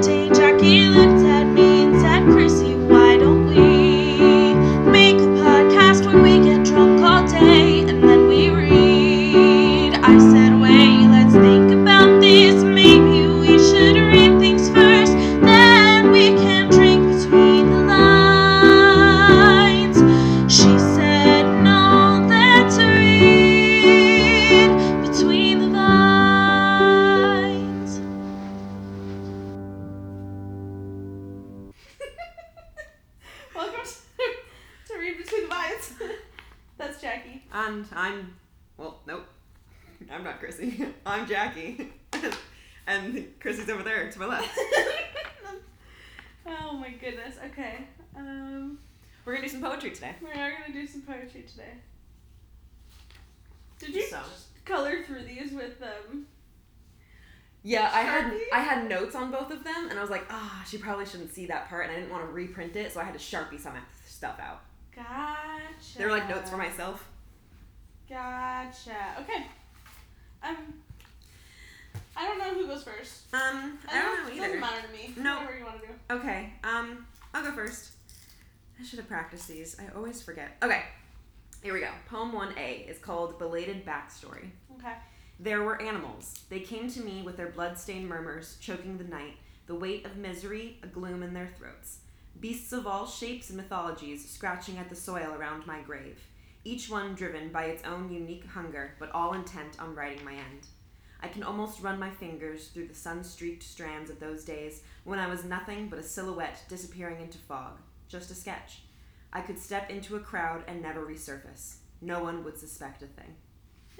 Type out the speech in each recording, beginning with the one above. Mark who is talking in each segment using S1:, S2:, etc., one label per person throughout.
S1: day Jackie looked
S2: on both of them, and I was like, ah, she probably shouldn't see that part, and I didn't want to reprint it, so I had to sharpie some stuff out.
S3: Gotcha.
S2: They were like notes for myself.
S3: Gotcha. Okay. Um. I don't know who goes first.
S2: Um, I don't know
S3: It doesn't matter to me.
S2: No.
S3: Whatever you want to do.
S2: Okay, um, I'll go first. I should have practiced these. I always forget. Okay, here we go. Poem 1A is called Belated Backstory.
S3: Okay.
S2: There were animals. They came to me with their blood-stained murmurs, choking the night, the weight of misery, a gloom in their throats. Beasts of all shapes and mythologies scratching at the soil around my grave, each one driven by its own unique hunger, but all intent on writing my end. I can almost run my fingers through the sun-streaked strands of those days when I was nothing but a silhouette disappearing into fog, just a sketch. I could step into a crowd and never resurface. No one would suspect a thing.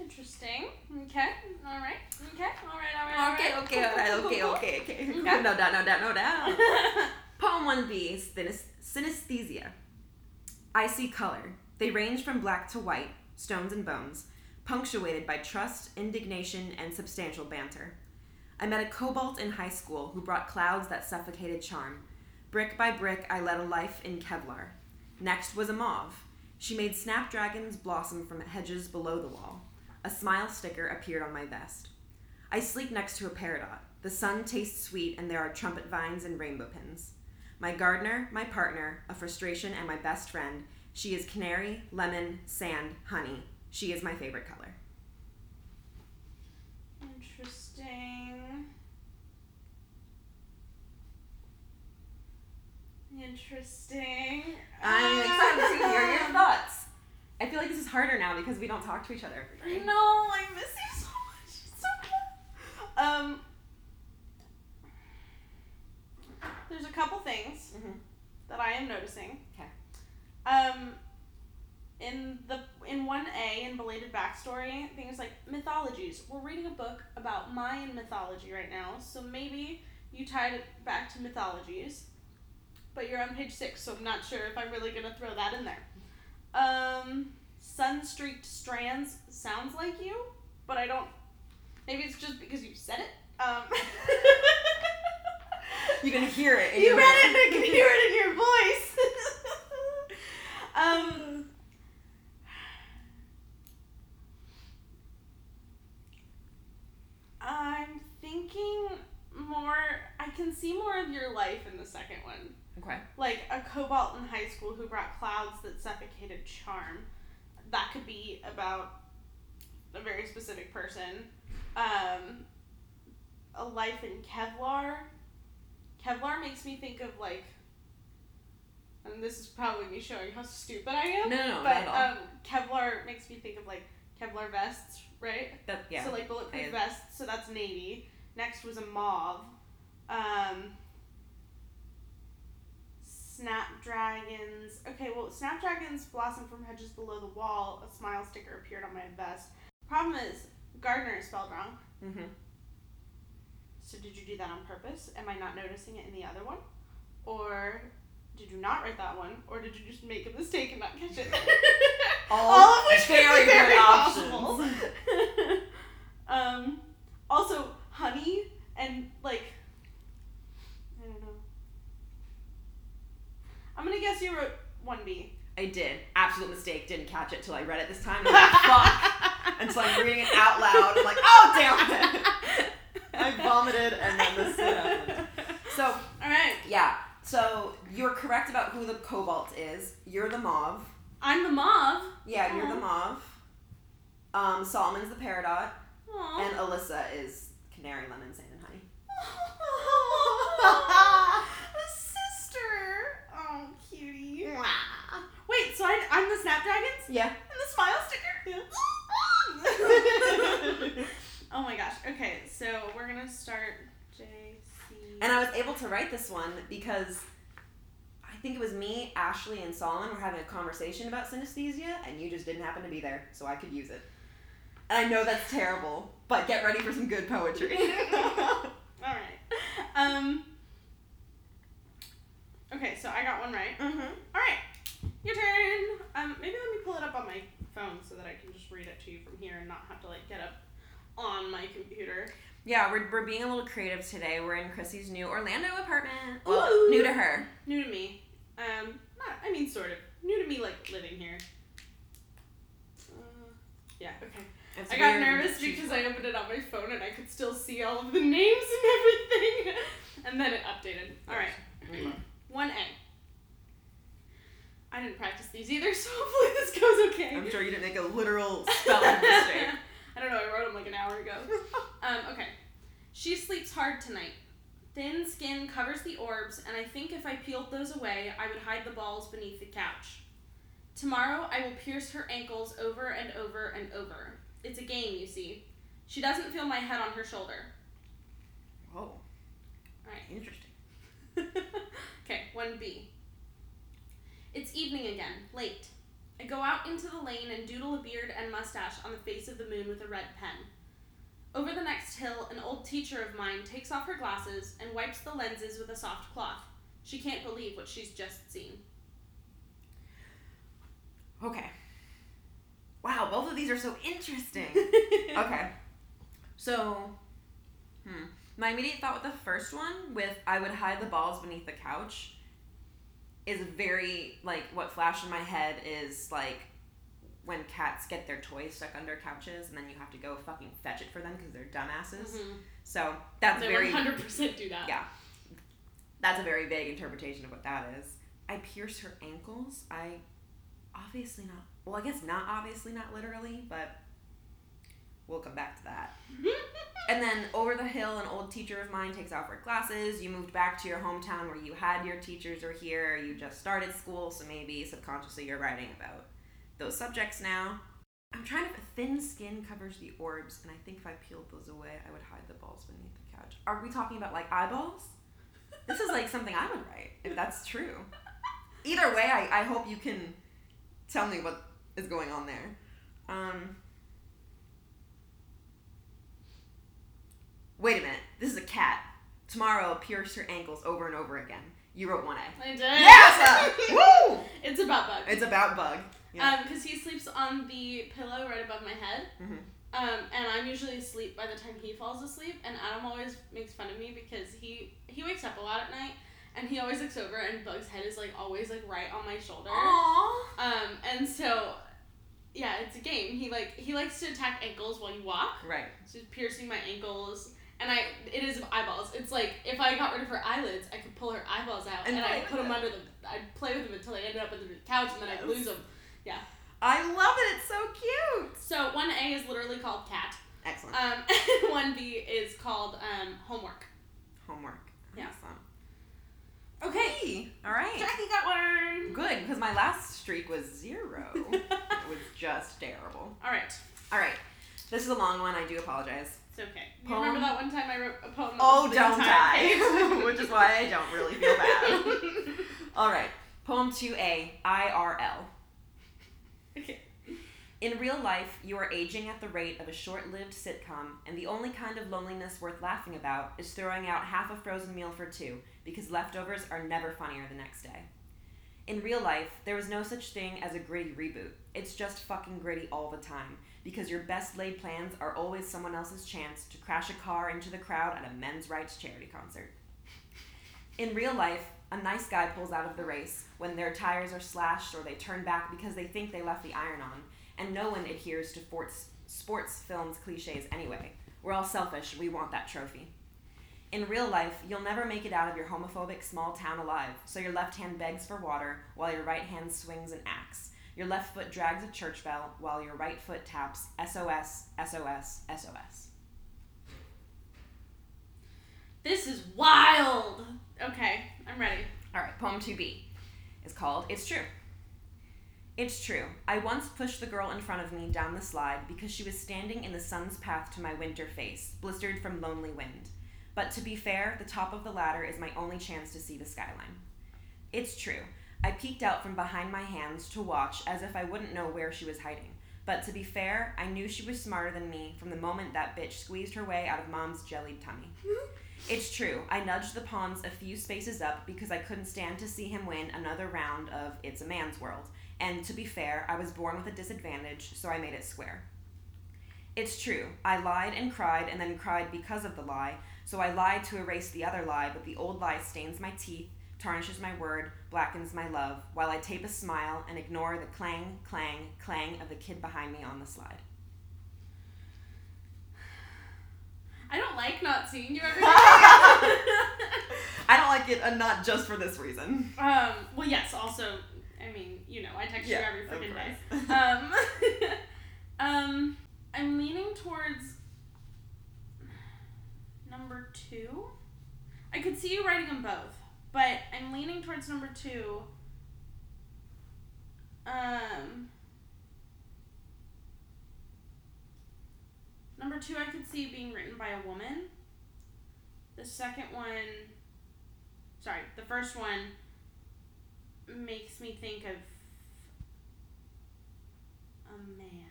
S3: Interesting. Okay. All right. Okay. All right. All right.
S2: Okay,
S3: all right.
S2: okay, alright,
S3: cool,
S2: okay,
S3: cool,
S2: okay, okay.
S3: Okay.
S2: No doubt, no doubt, no doubt. Poem 1b is synesthesia. I see color. They range from black to white, stones and bones, punctuated by trust, indignation, and substantial banter. I met a cobalt in high school who brought clouds that suffocated charm. Brick by brick, I led a life in Kevlar. Next was a mauve. She made snapdragons blossom from hedges below the wall. A smile sticker appeared on my vest. I sleep next to a peridot. The sun tastes sweet, and there are trumpet vines and rainbow pins. My gardener, my partner, a frustration, and my best friend. She is canary, lemon, sand, honey. She is my favorite color.
S3: Interesting. Interesting.
S2: I'm
S3: Ah.
S2: excited to hear your thoughts. I feel like this is harder now because we don't talk to each other every day.
S3: No, I miss you so much. It's so bad. Um, there's a couple things
S2: Mhm.
S3: that I am noticing.
S2: Okay.
S3: Um, in the in one A in belated backstory, things like mythologies. We're reading a book about Mayan mythology right now, so maybe you tied it back to mythologies. But you're on page six, so I'm not sure if I'm really gonna throw that in there. Um, sun-streaked strands sounds like you, but I don't. Maybe it's just because you said it. Um,
S2: You can hear it. in
S3: you read it I can hear it in your voice. um, I'm thinking more. I can see more of your life in the second one.
S2: Okay.
S3: Like a cobalt in high school who brought clouds that suffocated charm. That could be about a very specific person. Um, a life in Kevlar. Kevlar makes me think of like, and this is probably me showing how stupid I am.
S2: No, no, no,
S3: but
S2: not at all.
S3: um, Kevlar makes me think of like Kevlar vests, right?
S2: That, yeah.
S3: So like bulletproof
S2: I-
S3: vests. So that's navy. Next was a mauve. Um, snapdragons. Okay, well, snapdragons blossom from hedges below the wall. A smile sticker appeared on my vest. Problem is, gardener is spelled wrong.
S2: mm-hmm.
S3: So did you do that on purpose? Am I not noticing it in the other one? Or did you not write that one? Or did you just make a mistake and not catch it?
S2: All
S3: of which
S2: very
S3: be very possible.
S2: options.
S3: um, also, honey and like, I don't know. I'm gonna guess you wrote one B.
S2: I did. Absolute mistake. Didn't catch it till I read it this time. And I'm like, fuck. And so I'm reading it out loud. I'm like, oh damn it. I vomited and then this happened. So
S3: All right.
S2: yeah. So you're correct about who the cobalt is. You're the mauve.
S3: I'm the mauve.
S2: Yeah, you're the mauve. Um, Solomon's the peridot,
S3: Aww.
S2: and Alyssa is canary lemon sand and honey.
S3: the sister. Oh, cutie. Wait, so I, I'm the Snapdragons
S2: Yeah.
S3: and the smile sticker. Yeah. oh my gosh. Okay, so we're gonna start JC.
S2: And I was able to write this one because I think it was me, Ashley, and Solomon were having a conversation about synesthesia, and you just didn't happen to be there, so I could use it. And I know that's terrible, but get ready for some good poetry.
S3: All right. Um. Okay, so I got one right.
S2: mm-hmm.
S3: All right, your turn. Um, maybe let me pull it up on my phone so that I can just read it to you from here and not have to like get up on my computer.
S2: Yeah, we're, we're being a little creative today. We're in Chrissy's new Orlando apartment. Well,
S3: Ooh,
S2: new to her.
S3: New to me. Um, not, I mean, sort of. New to me, like living here. Uh, yeah, okay.
S2: It's
S3: I got nervous because I opened it on my phone and I could still see all of the names and everything. and then it updated. All right. 1A. I didn't practice these either, so hopefully this goes okay.
S2: I'm sure you didn't make a literal spelling mistake.
S3: I don't know, I wrote them like an hour ago. Um, okay. She sleeps hard tonight. Thin skin covers the orbs, and I think if I peeled those away, I would hide the balls beneath the couch. Tomorrow, I will pierce her ankles over and over and over. It's a game, you see. She doesn't feel my head on her shoulder.
S2: Oh,
S3: Alright.
S2: interesting.
S3: okay, 1B. It's evening again, late. I go out into the lane and doodle a beard and mustache on the face of the moon with a red pen. Over the next hill, an old teacher of mine takes off her glasses and wipes the lenses with a soft cloth. She can't believe what she's just seen.
S2: Okay. Wow, both of these are so interesting. okay. So, hmm. My immediate thought with the first one, with I would hide the balls beneath the couch, is very, like, what flashed in my head is, like, when cats get their toys stuck under couches and then you have to go fucking fetch it for them because they're dumbasses.
S3: Mhm.
S2: So, that's
S3: They
S2: very.
S3: 100% do that.
S2: Yeah. That's a very vague interpretation of what that is. I pierce her ankles. I obviously not. Well, I guess not obviously, not literally, but we'll come back to that. And then over the hill, an old teacher of mine takes off her glasses. You moved back to your hometown where you had your teachers are here. You just started school, so maybe subconsciously you're writing about those subjects now. I'm trying to. Thin skin covers the orbs, and I think if I peeled those away, I would hide the balls beneath the couch. Are we talking about like eyeballs? This is like something I would write if that's true. Either way, I, I hope you can tell me what is going on there. Um, wait a minute. This is a cat. Tomorrow, pierce her ankles over and over again. You wrote one A.
S3: I did.
S2: Yes! Woo!
S3: It's about Bug.
S2: It's about bug. Yeah.
S3: Um, because he sleeps on the pillow right above my head.
S2: Mhm.
S3: Um, and I'm usually asleep by the time he falls asleep. And Adam always makes fun of me because he he wakes up a lot at night, and he always looks over, and Bug's head is like always like right on my shoulder.
S2: Aww.
S3: Um, and so, yeah, it's a game. He like he likes to attack ankles while you walk,
S2: Right.
S3: so he's piercing my ankles. And I, it is eyeballs. It's like if I got rid of her eyelids, I could pull her eyeballs out,
S2: And
S3: and, I put them
S2: them.
S3: under the. I'd play with them until they ended up under the couch, and then I'd lose them. Yeah.
S2: I love it. It's so cute.
S3: So one A is literally called cat.
S2: Excellent.
S3: Um, one B is called um, homework.
S2: Homework.
S3: yeah.
S2: Excellent.
S3: Okay.
S2: All right.
S3: Jackie got one.
S2: Good, because my last streak was zero. it was just terrible.
S3: All right.
S2: All right. This is a long one. I do apologize.
S3: Okay. You
S2: Poem.
S3: remember that one time I wrote a poem?
S2: Oh, don't die. Which is why I don't really feel bad. All right. Poem 2A IRL.
S3: okay.
S2: In real life, you are aging at the rate of a short lived sitcom, and the only kind of loneliness worth laughing about is throwing out half a frozen meal for two, because leftovers are never funnier the next day. In real life, there is no such thing as a gritty reboot. It's just fucking gritty all the time, because your best laid plans are always someone else's chance to crash a car into the crowd at a men's rights charity concert. In real life, a nice guy pulls out of the race when their tires are slashed or they turn back because they think they left the iron on, and no one adheres to sports, sports films cliches anyway. We're all selfish, we want that trophy. In real life, you'll never make it out of your homophobic small town alive, so your left hand begs for water while your right hand swings an axe. Your left foot drags a church bell while your right foot taps SOS, SOS, SOS.
S3: This is wild. Okay, I'm ready.
S2: All right, poem 2b is called It's True. It's true. I once pushed the girl in front of me down the slide because she was standing in the sun's path to my winter face, blistered from lonely wind. But to be fair, the top of the ladder is my only chance to see the skyline. It's true. I peeked out from behind my hands to watch as if I wouldn't know where she was hiding. But to be fair, I knew she was smarter than me from the moment that bitch squeezed her way out of mom's jellied tummy. It's true. I nudged the pawns a few spaces up because I couldn't stand to see him win another round of It's a Man's World. And to be fair, I was born with a disadvantage, so I made it square. It's true. I lied and cried and then cried because of the lie, so I lied to erase the other lie, but the old lie stains my teeth, tarnishes my word, blackens my love, while I tape a smile and ignore the clang, clang, clang of the kid behind me on the slide.
S3: I don't like not seeing you every day.
S2: I don't like it, and not just for this reason.
S3: um. Well, yes. Also, I mean, you know, I text
S2: Yeah,
S3: you every freaking day. Um. um. I'm leaning towards number two. I could see you writing them both, but I'm leaning towards number two. Um. Number two, I could see being written by a woman. The second one, sorry, the first one makes me think of a man,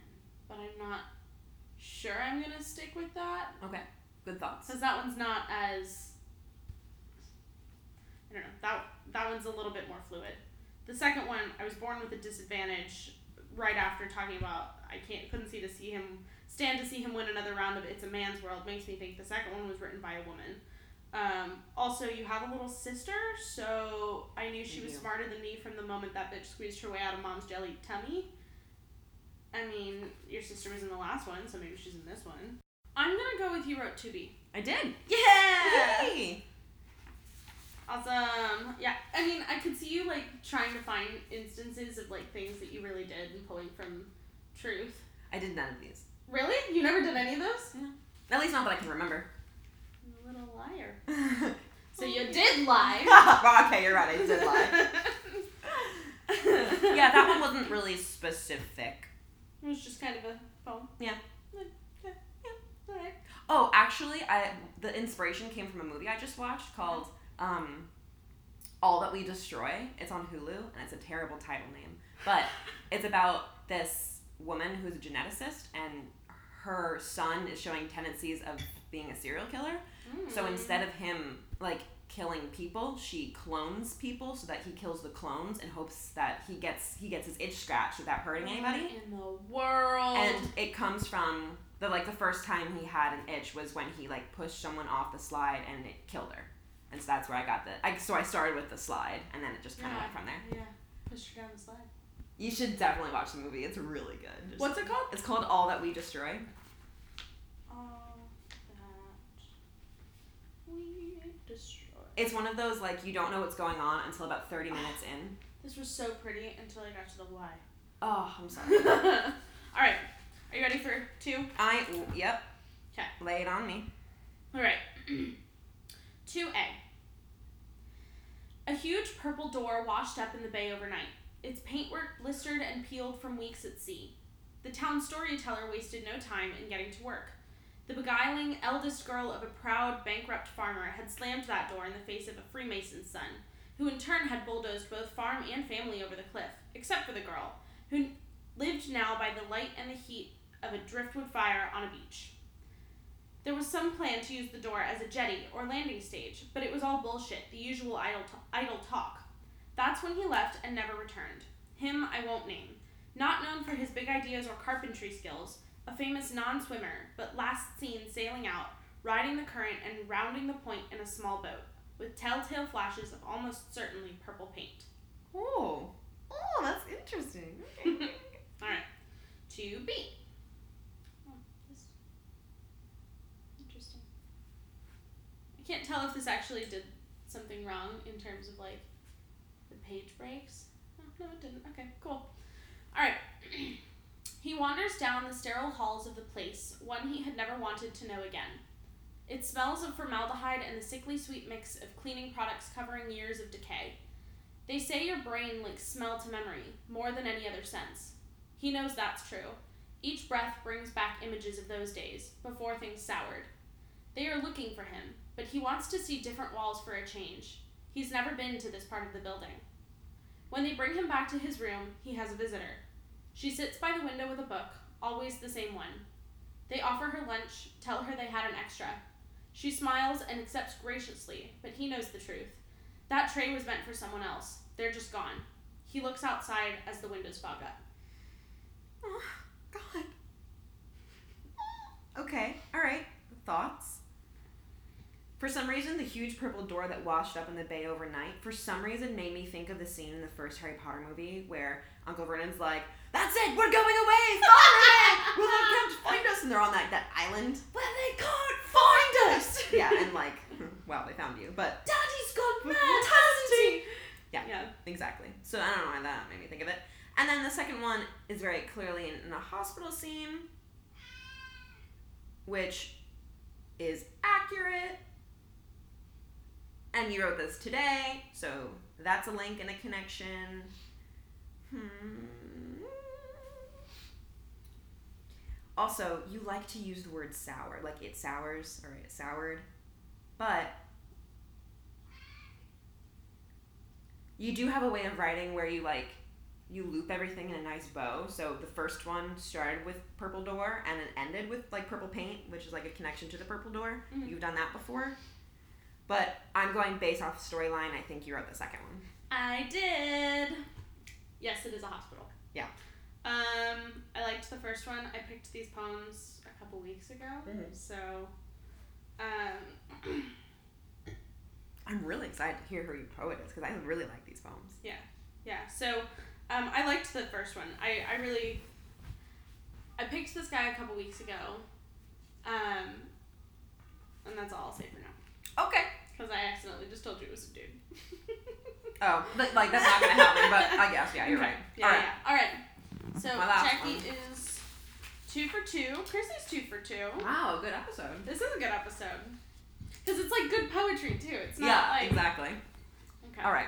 S3: but I'm not sure I'm gonna stick with that
S2: Okay, good thoughts.
S3: because that one's not as I don't know that that one's a little bit more fluid. The second one, I was born with a disadvantage. Right after talking about, I can't couldn't see to see him stand to see him win another round of It's a Man's World makes me think the second one was written by a woman. Um, also, you have a little sister, so I knew she was smarter than me from the moment that bitch squeezed her way out of mom's jelly tummy. I mean, your sister was in the last one, so maybe she's in this one. I'm gonna go with you wrote to be.
S2: I did.
S3: Yeah.
S2: Yay!
S3: Awesome. Yeah. I mean, I could see you like trying to find instances of like things that you really did and pulling from truth.
S2: I did none of these.
S3: Really? You never did any of those? Yeah.
S2: At least not that I can remember.
S3: You little liar. So you did lie.
S2: okay, you're right. I did lie. yeah, that one wasn't really specific.
S3: It was just kind of a poem.
S2: Yeah.
S3: Yeah. yeah. Alright.
S2: Oh, actually, I the inspiration came from a movie I just watched called um, All That We Destroy. It's on Hulu, and it's a terrible title name, but it's about this woman who's a geneticist, and her son is showing tendencies of being a serial killer. So
S3: Mm.
S2: instead of him like killing people, she clones people so that he kills the clones and hopes that he gets he gets his itch scratched without hurting anybody.
S3: In the world?
S2: And it comes from the like the first time he had an itch was when he like pushed someone off the slide and it killed her. And so that's where I got the I so I started with the slide and then it just kind of
S3: Yeah.
S2: went from there.
S3: yeah, push her down the slide.
S2: You should definitely watch the movie. It's really good. Just-
S3: What's it called?
S2: It's called All That We Destroy.
S3: All that we destroy.
S2: It's one of those like you don't know what's going on until about 30 ah, minutes in.
S3: This was so pretty until I got to the why.
S2: Oh, I'm sorry.
S3: All right, are you ready for two?
S2: I yep.
S3: 'Kay.
S2: Lay it on me.
S3: All right. 2A. A huge purple door washed up in the bay overnight, its paintwork blistered and peeled from weeks at sea. The town storyteller wasted no time in getting to work. The beguiling eldest girl of a proud, bankrupt farmer had slammed that door in the face of a Freemason's son, who in turn had bulldozed both farm and family over the cliff, except for the girl, who lived now by the light and the heat of a driftwood fire on a beach. There was some plan to use the door as a jetty or landing stage, but it was all bullshit, the usual idle, t- idle talk. That's when he left and never returned. Him I won't name. Not known for his big ideas or carpentry skills, a famous non swimmer, but last seen sailing out, riding the current and rounding the point in a small boat, with telltale flashes of almost certainly purple paint.
S2: Oh. Oh, that's interesting.
S3: Alright, to B. Oh, this. Interesting. I can't tell if this actually did something wrong in terms of like the page breaks. Oh, no, it didn't. Okay, cool. All right. he wanders down the sterile halls of the place, one he had never wanted to know again. It smells of formaldehyde and the sickly sweet mix of cleaning products covering years of decay. They say your brain links smell to memory more than any other sense. He knows that's true. Each breath brings back images of those days, before things soured. They are looking for him, but he wants to see different walls for a change. He's never been to this part of the building. When they bring him back to his room, he has a visitor. She sits by the window with a book, always the same one. They offer her lunch, tell her they had an extra. She smiles and accepts graciously, but he knows the truth. That tray was meant for someone else. They're just gone. He looks outside as the windows fog up.
S2: Oh, God. Okay, alright. Thoughts? For some reason, the huge purple door that washed up in the bay overnight, for some reason, made me think of the scene in the first Harry Potter movie where Uncle Vernon's like, That's it, we're going away! Sorry! Will they come to find us? And they're on that, that island.
S3: But they can't find us!
S2: Yeah, and like, well, they found you, but
S3: Daddy's gone mad, hasn't he?
S2: Yeah.
S3: Yeah.
S2: Exactly. So I don't know why that made me think of it. And then the second one is very clearly in, in a hospital scene, which is accurate. And you wrote this today, so that's a link and a connection. Hmm. Also, you like to use the word sour, like it sours or it soured, but you do have a way of writing where you like you loop everything in a nice bow. So the first one started with purple door and it ended with like purple paint, which is like a connection to the purple door.
S3: Mhm.
S2: You've done that before. But I'm going based off the storyline. I think you wrote the second one.
S3: I did. Yes, it is a hospital.
S2: Yeah.
S3: Um, I liked the first one. I picked these poems a couple weeks ago.
S2: Mhm.
S3: So, um,
S2: I'm really excited to hear who your poet is because I really like these poems.
S3: Yeah, yeah. So, um, I liked the first one. I, I really. I picked this guy a couple weeks ago. Um, and that's all I'll say for now.
S2: Okay.
S3: Because I accidentally just told you it was a dude.
S2: Oh, but, like that's not gonna happen. But I guess yeah, you're
S3: Okay.
S2: right.
S3: Yeah,
S2: All right.
S3: yeah. All right. So
S2: My last
S3: Jackie
S2: one.
S3: is two for two. Chrissy's two for two.
S2: Wow, good episode.
S3: This is a good episode. Because it's like good poetry too. It's not
S2: yeah,
S3: like
S2: exactly.
S3: okay.
S2: All right.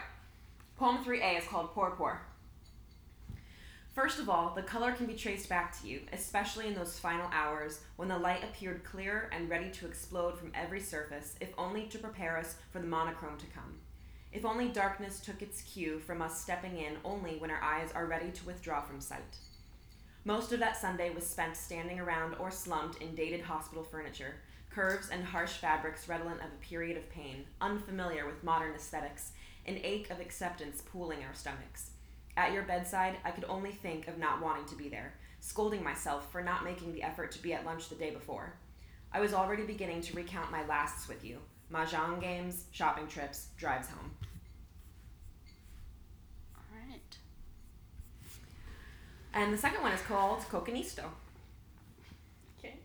S2: Poem 3A is called Poor Poor. First of all, the color can be traced back to you, especially in those final hours when the light appeared clear and ready to explode from every surface, if only to prepare us for the monochrome to come. If only darkness took its cue from us stepping in only when our eyes are ready to withdraw from sight. Most of that Sunday was spent standing around or slumped in dated hospital furniture, curves and harsh fabrics redolent of a period of pain, unfamiliar with modern aesthetics, an ache of acceptance pooling our stomachs. At your bedside, I could only think of not wanting to be there, scolding myself for not making the effort to be at lunch the day before. I was already beginning to recount my lasts with you mahjong games, shopping trips, drives home.
S3: All right.
S2: And the second one is called Kokkinisto.
S3: Okay.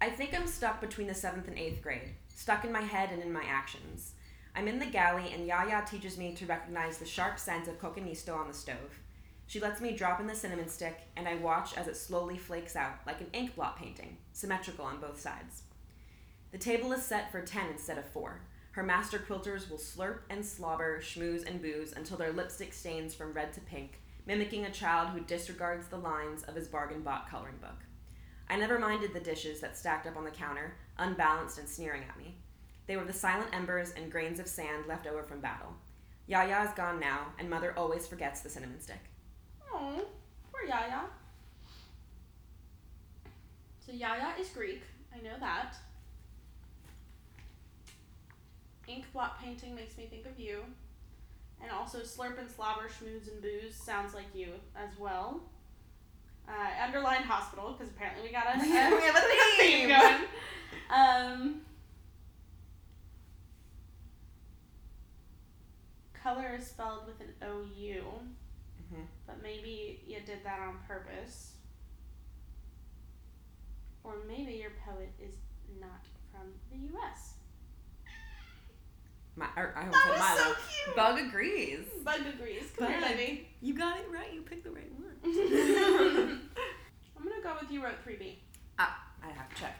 S2: I think I'm stuck between the seventh and eighth grade, stuck in my head and in my actions. I'm in the galley, and Yaya teaches me to recognize the sharp scent of kokkinisto on the stove. She lets me drop in the cinnamon stick, and I watch as it slowly flakes out like an ink blot painting, symmetrical on both sides. The table is set for ten instead of four. Her master quilters will slurp and slobber, schmooze and booze until their lipstick stains from red to pink, mimicking a child who disregards the lines of his bargain bought coloring book. I never minded the dishes that stacked up on the counter, unbalanced and sneering at me. They were the silent embers and grains of sand left over from battle. Yaya is gone now, and Mother always forgets the cinnamon stick.
S3: Oh, poor Yaya. So Yaya is Greek. I know that. Ink blot painting makes me think of you. And also slurp and slobber, schmooze and booze sounds like you as well. Uh, underlined hospital because apparently we got a,
S2: We have a
S3: theme
S2: theme.
S3: going. Um, color is spelled with an O U,
S2: Mhm.
S3: but maybe you did that on purpose. Or maybe your poet is not from the U.S.
S2: My, or I almost
S3: That
S2: said
S3: was so cute.
S2: Bug agrees.
S3: Bug agrees. Come here, baby.
S2: You got it right. You picked the right one.
S3: I'm gonna go with you wrote 3B.
S2: ah, I have to check.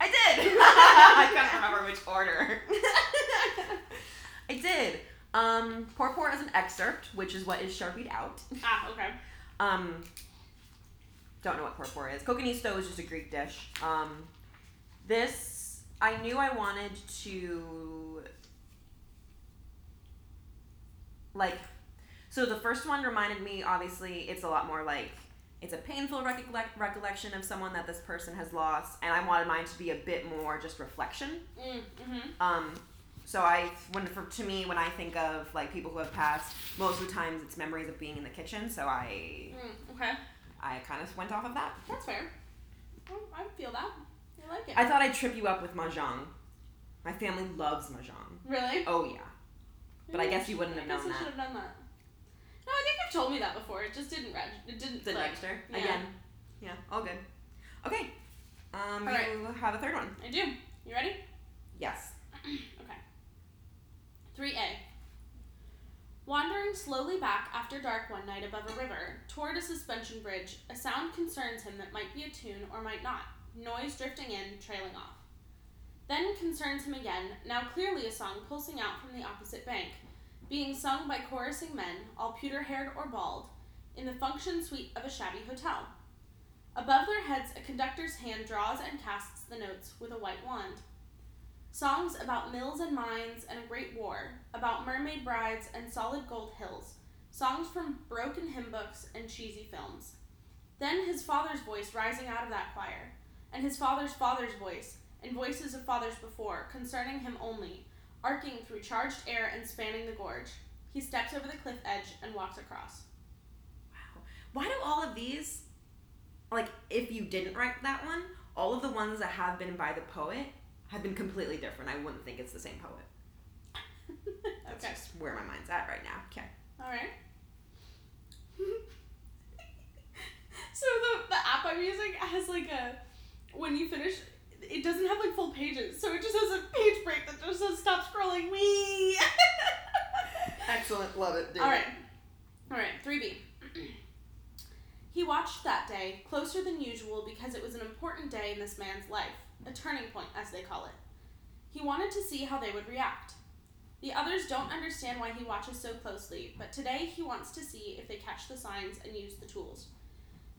S2: I did. I can't remember which order. I Um, Porpor is an excerpt, which is what is sharpied out.
S3: ah, okay.
S2: Um, don't know what porpor is. Kokkinisto is just a Greek dish. Um, this I knew I wanted to like. So the first one reminded me. Obviously, it's a lot more like it's a painful recollect- recollection of someone that this person has lost, and I wanted mine to be a bit more just reflection.
S3: Mm, mm-hmm.
S2: Um, so I, when for to me, when I think of like people who have passed, most of the times it's memories of being in the kitchen. So I,
S3: Mm, okay.
S2: I kind of went off of that.
S3: That's fair. I feel that. I like it.
S2: I thought I'd trip you up with mahjong. My family loves mahjong.
S3: really?
S2: Oh yeah, but I guess you wouldn't have
S3: I guess
S2: known
S3: I should
S2: that.
S3: have done that. No, I think you've told me that before. It just didn't reg. It didn't.
S2: Register
S3: Yeah.
S2: again. Yeah, all good. Okay, um,
S3: All right.
S2: you have a third one.
S3: I do. You ready?
S2: Yes.
S3: okay. 3A. Wandering slowly back after dark one night above a river, toward a suspension bridge, a sound concerns him that might be a tune or might not, noise drifting in, trailing off. Then concerns him again, now clearly a song pulsing out from the opposite bank, being sung by chorusing men, all pewter haired or bald, in the function suite of a shabby hotel. Above their heads, a conductor's hand draws and casts the notes with a white wand. Songs about mills and mines and a great war, about mermaid brides and solid gold hills, songs from broken hymn books and cheesy films. Then his father's voice rising out of that choir, and his father's father's voice, and voices of fathers before, concerning him only, arcing through charged air and spanning the gorge. He steps over the cliff edge and walks across.
S2: Wow. Why do all of these, like, if you didn't write that one, all of the ones that have been by the poet have been completely different. I wouldn't think it's the same poet. That's
S3: okay.
S2: just where my mind's at right now. Okay.
S3: All right. so the the app I'm using has like a when you finish, it doesn't have like full pages, so it just has a page break that just says stop scrolling. Wee.
S2: Excellent. Love it.
S3: All right, all right. Three B. He watched that day closer than usual because it was an important day in this man's life, a turning point, as they call it. He wanted to see how they would react. The others don't understand why he watches so closely, but today he wants to see if they catch the signs and use the tools.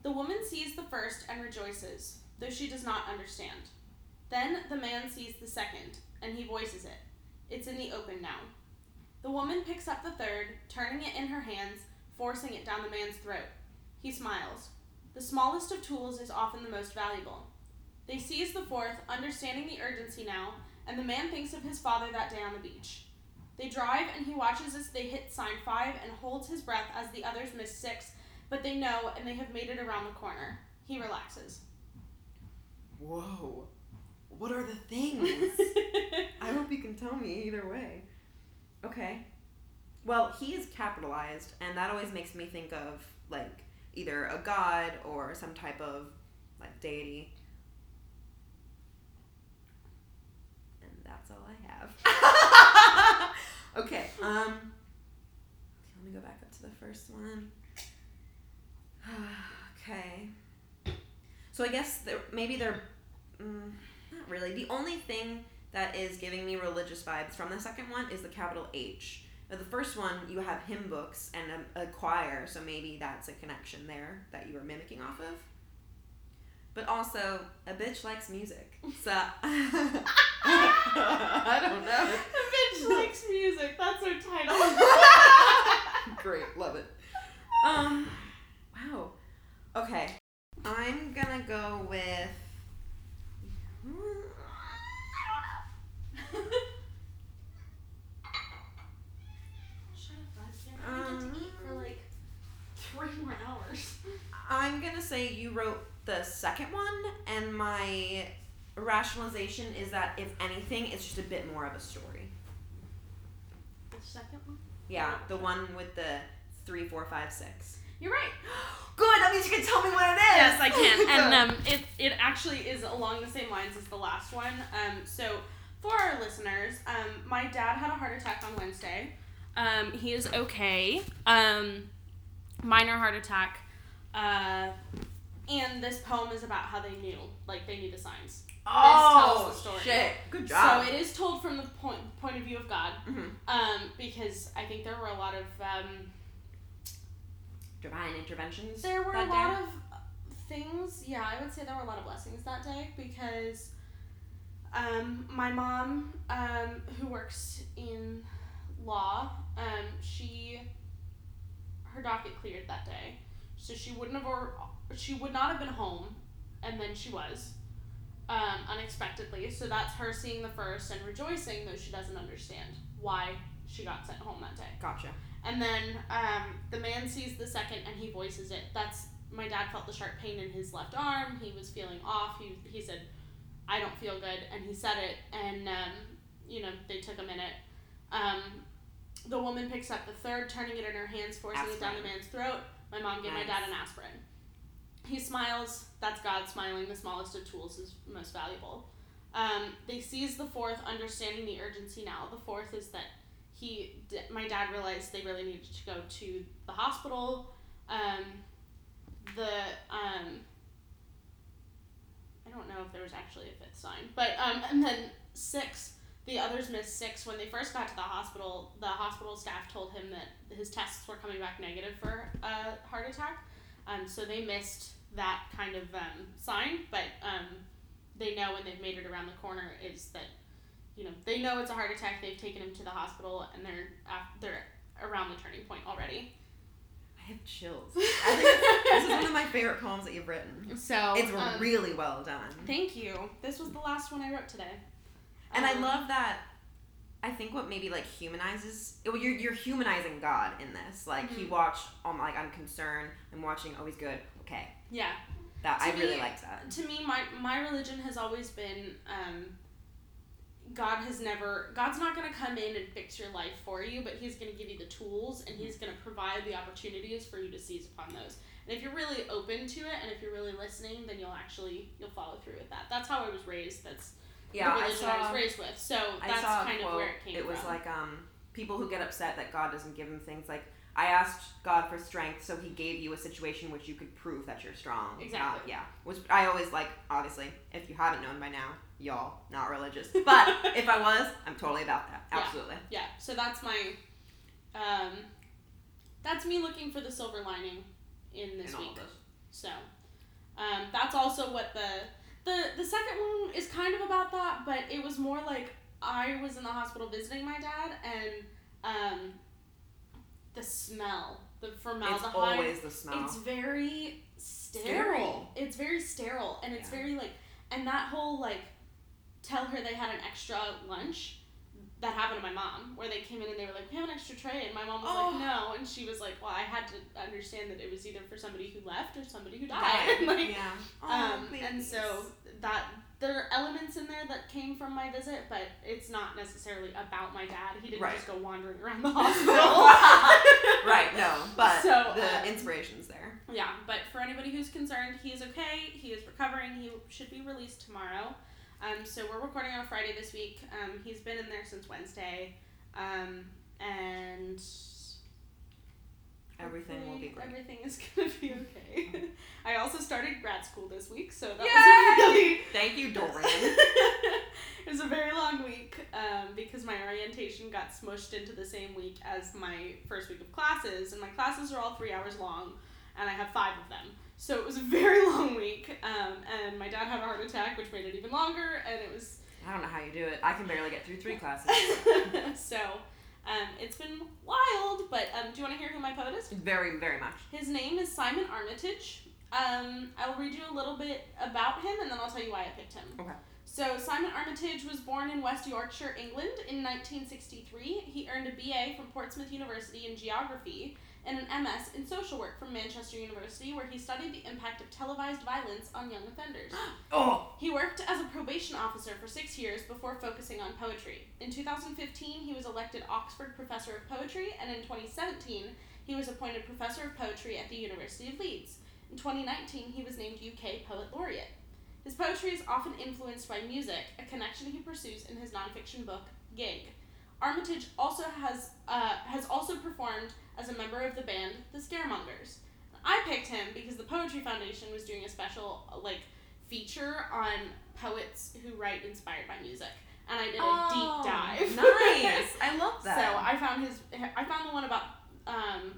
S3: The woman sees the first and rejoices, though she does not understand. Then the man sees the second, and he voices it. It's in the open now. The woman picks up the third, turning it in her hands, forcing it down the man's throat. He smiles. The smallest of tools is often the most valuable. They seize the fourth, understanding the urgency now, and the man thinks of his father that day on the beach. They drive, and he watches as they hit sign five and holds his breath as the others miss six, but they know and they have made it around the corner. He relaxes.
S2: Whoa. What are the things? I hope you can tell me either way. Okay. Well, he is capitalized, and that always makes me think of like either a god or some type of like deity. That's all I have. okay. Um. Okay, let me go back up to the first one. okay. So I guess there, maybe they're mm, not really. The only thing that is giving me religious vibes from the second one is the capital H. Now, the first one, you have hymn books and a, a choir, so maybe that's a connection there that you were mimicking off of. But also, a bitch likes music. So, I don't know.
S3: A bitch likes music. That's her title.
S2: Great, love it. Um, wow. Okay, I'm gonna go with.
S3: Shut up, bud. You're gonna get to eat for like three more hours.
S2: I'm gonna say you wrote the second one, and my rationalization is that if anything, it's just a bit more of a story.
S3: The second one?
S2: Yeah, the one with the three, four, five, six.
S3: You're right.
S2: Good. That means you can tell me what it is.
S3: Yes, I can. And um, it, it actually is along the same lines as the last one. Um, so for our listeners, um, my dad had a heart attack on Wednesday. Um, he is okay. Um, minor heart attack. Uh, and this poem is about how they knew, like they knew the signs. this tells the story.
S2: Oh, shit! Good job.
S3: So it is told from the point point of view of God.
S2: Mhm.
S3: Um, because I think there were a lot of um,
S2: Divine interventions.
S3: there were a lot
S2: day?
S3: of things. Yeah, I would say there were a lot of blessings that day because um, my mom, um, who works in law, um, she her docket cleared that day, so she wouldn't have or she would not have been home, and then she was. Um, unexpectedly, so that's her seeing the first and rejoicing, though she doesn't understand why she got sent home that day.
S2: Gotcha.
S3: And then um, the man sees the second and he voices it. That's my dad felt the sharp pain in his left arm. He was feeling off. He, he said, I don't feel good. And he said it. And, um, you know, they took a minute. Um, the woman picks up the third, turning it in her hands, forcing it down the man's throat. My mom gave my dad an aspirin. He smiles. That's God smiling. The smallest of tools is most valuable. Um, they seize the fourth, understanding the urgency now. The fourth is that he, my dad realized they really needed to go to the hospital. Um, the um, I don't know if there was actually a fifth sign, but um, and then six. The others missed six when they first got to the hospital. The hospital staff told him that his tests were coming back negative for a heart attack. Um, so they missed that kind of um, sign, but um, they know when they've made it around the corner is that you know they know it's a heart attack. They've taken him to the hospital and they're they're around the turning point already.
S2: I have chills. I think this is one of my favorite poems that you've written.
S3: So
S2: It's
S3: um,
S2: really well done.
S3: Thank you. This was the last one I wrote today.
S2: And I love that. I think what maybe like humanizes well, you're you're humanizing God in this. Like he
S3: Mhm.
S2: watched. Um, like I'm concerned. I'm watching. Oh, he's good. Okay,
S3: Yeah.
S2: that
S3: To
S2: I really
S3: me-
S2: liked that.
S3: To me, my my religion has always been um, God has never God's not gonna come in and fix your life for you, but He's gonna give you the tools and He's gonna provide the opportunities for you to seize upon those. And if you're really open to it and if you're really listening, then you'll actually you'll follow through with that. That's how I was raised. That's
S2: Yeah,
S3: the
S2: I
S3: religion I,
S2: saw.
S3: was raised with. So
S2: I
S3: that's kind
S2: quote.
S3: of where it came from.
S2: It was
S3: from.
S2: like um people who get upset that God doesn't give them things like. I asked God for strength, so He gave you a situation which you could prove that you're strong.
S3: Exactly.
S2: Uh, yeah. Which I always like. Obviously, if you haven't known by now, y'all not religious. But if I was, I'm totally about that. Absolutely.
S3: yeah. So that's my um, that's me looking for the silver lining in this
S2: In
S3: week. So um, that's also what the the the second one is kind of about that, but it was more like I was in the hospital visiting my dad, and um, the smell, the formaldehyde.
S2: It's always the smell.
S3: It's very sterile.
S2: Sterile.
S3: It's very sterile, and it's
S2: Yeah.
S3: very like, and that whole like, tell her they had an extra lunch. That happened to my mom, where they came in and they were like, "We have an extra tray," and my mom was
S2: Oh.
S3: like, "No," and she was like, "Well, I had to understand that it was either for somebody who left or somebody who died." like,
S2: yeah.
S3: um,
S2: Oh,
S3: and so that there are elements in there that came from my visit, but it's not necessarily about my dad. He didn't
S2: Right.
S3: just go wandering around the hospital.
S2: right, no, but
S3: So,
S2: the
S3: uh,
S2: inspiration's there.
S3: Yeah, but for anybody who's concerned, he is okay. He is recovering. He should be released tomorrow. Um, so we're recording on Friday this week. Um, he's been in there since Wednesday, um, and
S2: Everything will be great.
S3: Everything is gonna be okay. I also started grad school this week, so that
S2: Yay!
S3: was really
S2: Thank you, Dorian.
S3: it was a very long week um, because my orientation got smushed into the same week as my first week of classes, and my classes are all three hours long, and I have five of them. So it was a very long week, um, and my dad had a heart attack, which made it even longer, and it was
S2: I don't know how you do it. I can barely get through three classes.
S3: so. Um, it's been wild, but um, do you want to hear who my poet is?
S2: Very, very much.
S3: His name is Simon Armitage. Um, I'll read you a little bit about him and then I'll tell you why I picked him.
S2: Okay.
S3: So, Simon Armitage was born in West Yorkshire, England in 1963. He earned a BA from Portsmouth University in Geography and an MS in Social Work from Manchester University, where he studied the impact of televised violence on young offenders.
S2: Oh,
S3: He worked as a probation officer for six years before focusing on poetry. In 2015, he was elected Oxford Professor of Poetry, and in 2017, he was appointed Professor of Poetry at the University of Leeds. In 2019, he was named UK Poet Laureate. His poetry is often influenced by music, a connection he pursues in his nonfiction book Gig. Armitage also has uh, has also performed as a member of the band The Scaremongers. I picked him because the Poetry Foundation was doing a special uh, like feature on poets who write inspired by music, and I did a
S2: Oh,
S3: deep dive.
S2: nice. I love that. so.
S3: I found his. I found the one about um,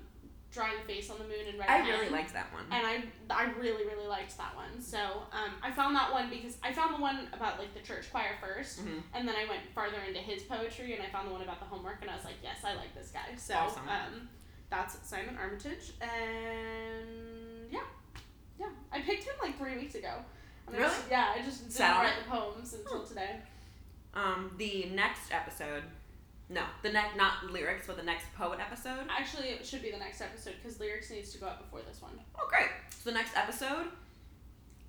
S3: drawing a face on the moon and red.
S2: I really liked that one.
S3: And I, I really really liked that one. So um, I found that one because I found the one about like the church choir 1st
S2: Mhm.
S3: and then I went farther into his poetry, and I found the one about the homework, and I was like, yes, I like this guy. So
S2: Awesome.
S3: um, that's Simon Armitage, and yeah, yeah, I picked him like three weeks ago. And I
S2: Really?
S3: just- yeah, I just didn't
S2: Sat
S3: write the poems until today.
S2: Um, the next episode, no, the next not lyrics, but the next poet episode.
S3: Actually, it should be the next episode because lyrics needs to go up before this one.
S2: Oh, great! So the next episode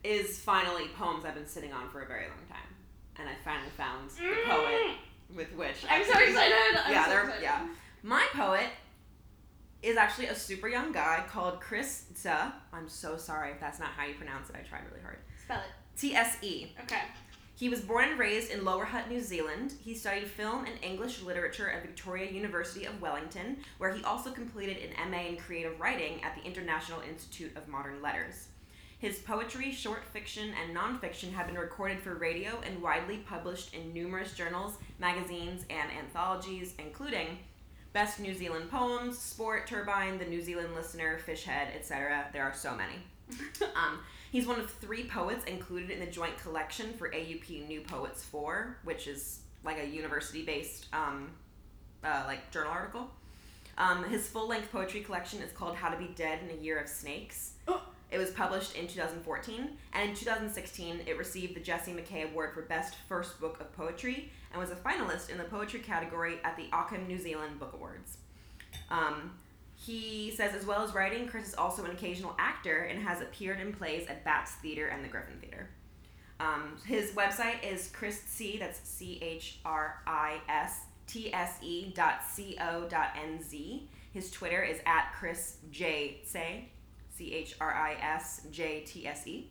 S2: is finally poems I've been sitting on for a very long time, and I finally found the poet with which.
S3: I'm so excited. I'm
S2: yeah,
S3: so excited.
S2: yeah. My poet is actually a super young guy called Chris Tse. I'm so sorry if that's not how you pronounce it. I tried really hard.
S3: Spell it.
S2: T S E.
S3: Okay.
S2: He was born and raised in Lower Hutt, New Zealand. He studied film and English literature at Victoria University of Wellington, where he also completed an MA in creative writing at the International Institute of Modern Letters. His poetry, short fiction, and nonfiction have been recorded for radio and widely published in numerous journals, magazines, and anthologies, including Best New Zealand Poems, Sport, Turbine, The New Zealand Listener, Fishhead, etc. There are so many. Um, he's one of three poets included in the joint collection for AUP New Poets 4, which is like a university based um, uh, like journal article. Um, his full length poetry collection is called How to Be Dead in a Year of Snakes.
S3: Oh.
S2: It was published in 2014, and in 2016, it received the Jessie Mackay Award for Best First Book of Poetry and was a finalist in the poetry category at the Ockham New Zealand Book Awards. Um, he says, as well as writing, Chris is also an occasional actor and has appeared in plays at Bats Theater and the Griffin Theater. Um, his website is Chris C. That's C H R I S T S E dot C O dot N Z. His Twitter is at Chris J Say, C H R I S J T S E.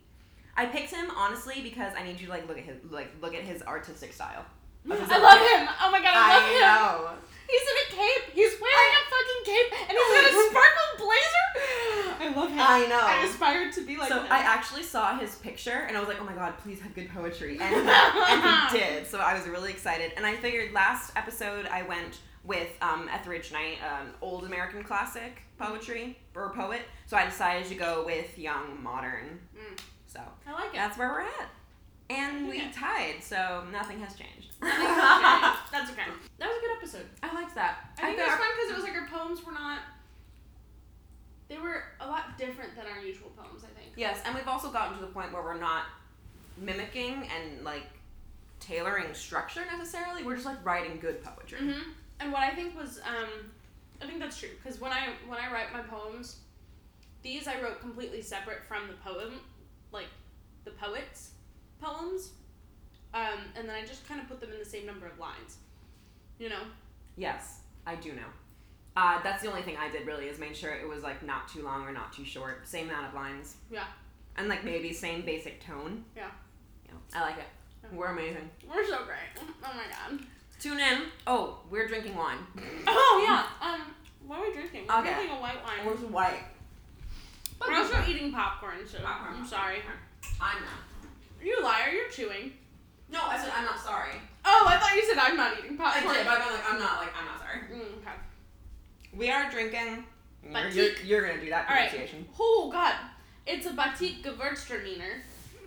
S2: I picked him honestly because I need you to like look at his like look at his artistic style. Of his
S3: I love him. Oh my god, I love him.
S2: know.
S3: He's in a cape. He's wearing a fucking cape, and he's got a sparkle blazer. I love him.
S2: I know.
S3: I aspired to be like
S2: so
S3: him.
S2: I actually saw his picture and I was like, oh my god, please have good poetry. And, and he did. So I was really excited. And I figured last episode I went with um, Etheridge Knight, um, old American classic poetry or poet. So I decided to go with young modern.
S3: Mm.
S2: So
S3: I like it.
S2: that's where we're at. And we
S3: Okay.
S2: tied, so nothing has changed.
S3: That's okay. That's okay. That was a good episode.
S2: I liked that.
S3: I think it was fun because it was like our poems were not. They were a lot different than our usual poems. I think.
S2: Yes, and we've also gotten to the point where we're not mimicking and like tailoring structure necessarily. We're just like writing good poetry.
S3: Mm-hmm. And what I think was, um, I think that's true because when I when I write my poems, these I wrote completely separate from the poem, like the poet's poems, um, and then I just kind of put them in the same number of lines. You know.
S2: Yes, I do know. Uh, that's the only thing I did really is make sure it was like not too long or not too short. Same amount of lines.
S3: Yeah.
S2: And like maybe same basic tone.
S3: Yeah.
S2: Yeah, I like it. We're amazing.
S3: We're so great. Oh my god.
S2: Tune in. Oh, we're drinking wine.
S3: Oh yeah. Um, what are we drinking? We're
S2: Okay.
S3: drinking a white wine.
S2: Where's white?
S3: We're also eating popcorn, so
S2: Popcorn.
S3: I'm sorry.
S2: I'm not.
S3: You liar, you're chewing.
S2: No, I said I'm not sorry.
S3: Oh, I thought you said I'm not eating
S2: I
S3: popcorn.
S2: did, but I'm like I'm not like I'm not sorry.
S3: Mm, okay.
S2: We are drinking.
S3: Batik.
S2: You're, you're gonna do that
S3: All right.
S2: pronunciation.
S3: Oh god. It's a Batik Gewürztraminer.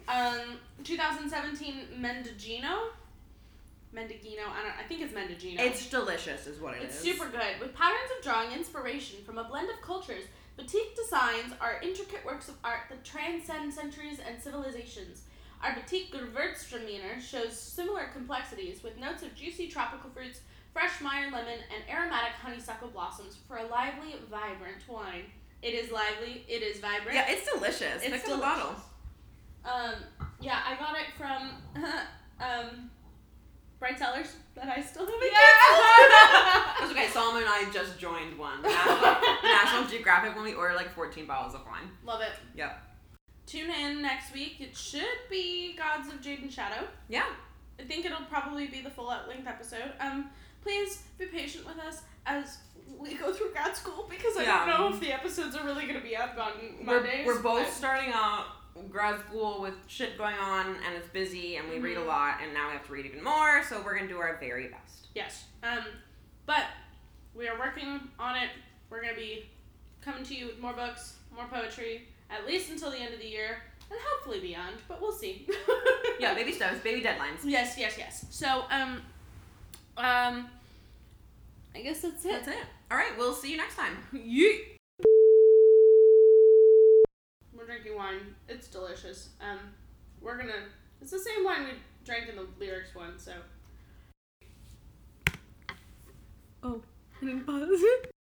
S3: Um, 2017 Mendocino. Mendocino. I don't. I think it's Mendocino.
S2: It's delicious, is what it is.
S3: It's super good. With patterns of drawing inspiration from a blend of cultures, batik designs are intricate works of art that transcend centuries and civilizations. Our batik Gewürztraminer shows similar complexities with notes of juicy tropical fruits, fresh Meyer lemon, and aromatic honeysuckle blossoms for a lively, vibrant wine. It is lively. It is vibrant.
S2: Yeah, it's delicious.
S3: It's
S2: Pick
S3: delicious.
S2: bottle.
S3: Um, yeah, I got it from um, Bright Cellars that I still haven't
S2: It's okay. Solomon and I just joined one. National, National Geographic when we ordered like 14 bottles of wine.
S3: Love it.
S2: Yep.
S3: Tune in next week. It should be Gods of Jade and Shadow.
S2: Yeah.
S3: I think it'll probably be the full out length episode. Um, please be patient with us as we go through grad school because I
S2: Yeah.
S3: don't know if the episodes are really gonna be up on Mondays.
S2: We're, we're both
S3: but-
S2: starting out grad school with shit going on and it's busy and we read a
S3: Mhm.
S2: lot and now we have to read even more, so we're gonna do our very best.
S3: Yes. Um, but we are working on it. We're gonna be coming to you with more books, more poetry, at least until the end of the year, and hopefully beyond. But we'll see.
S2: Yeah, baby steps, baby deadlines.
S3: Yes, yes, yes. So, um, um, I guess that's it.
S2: That's it. Alright, we'll see you next time.
S3: Yeet. We're drinking wine. It's delicious. Um, we're gonna. It's the same wine we drank in the lyrics one. So. Oh, I didn't pause it.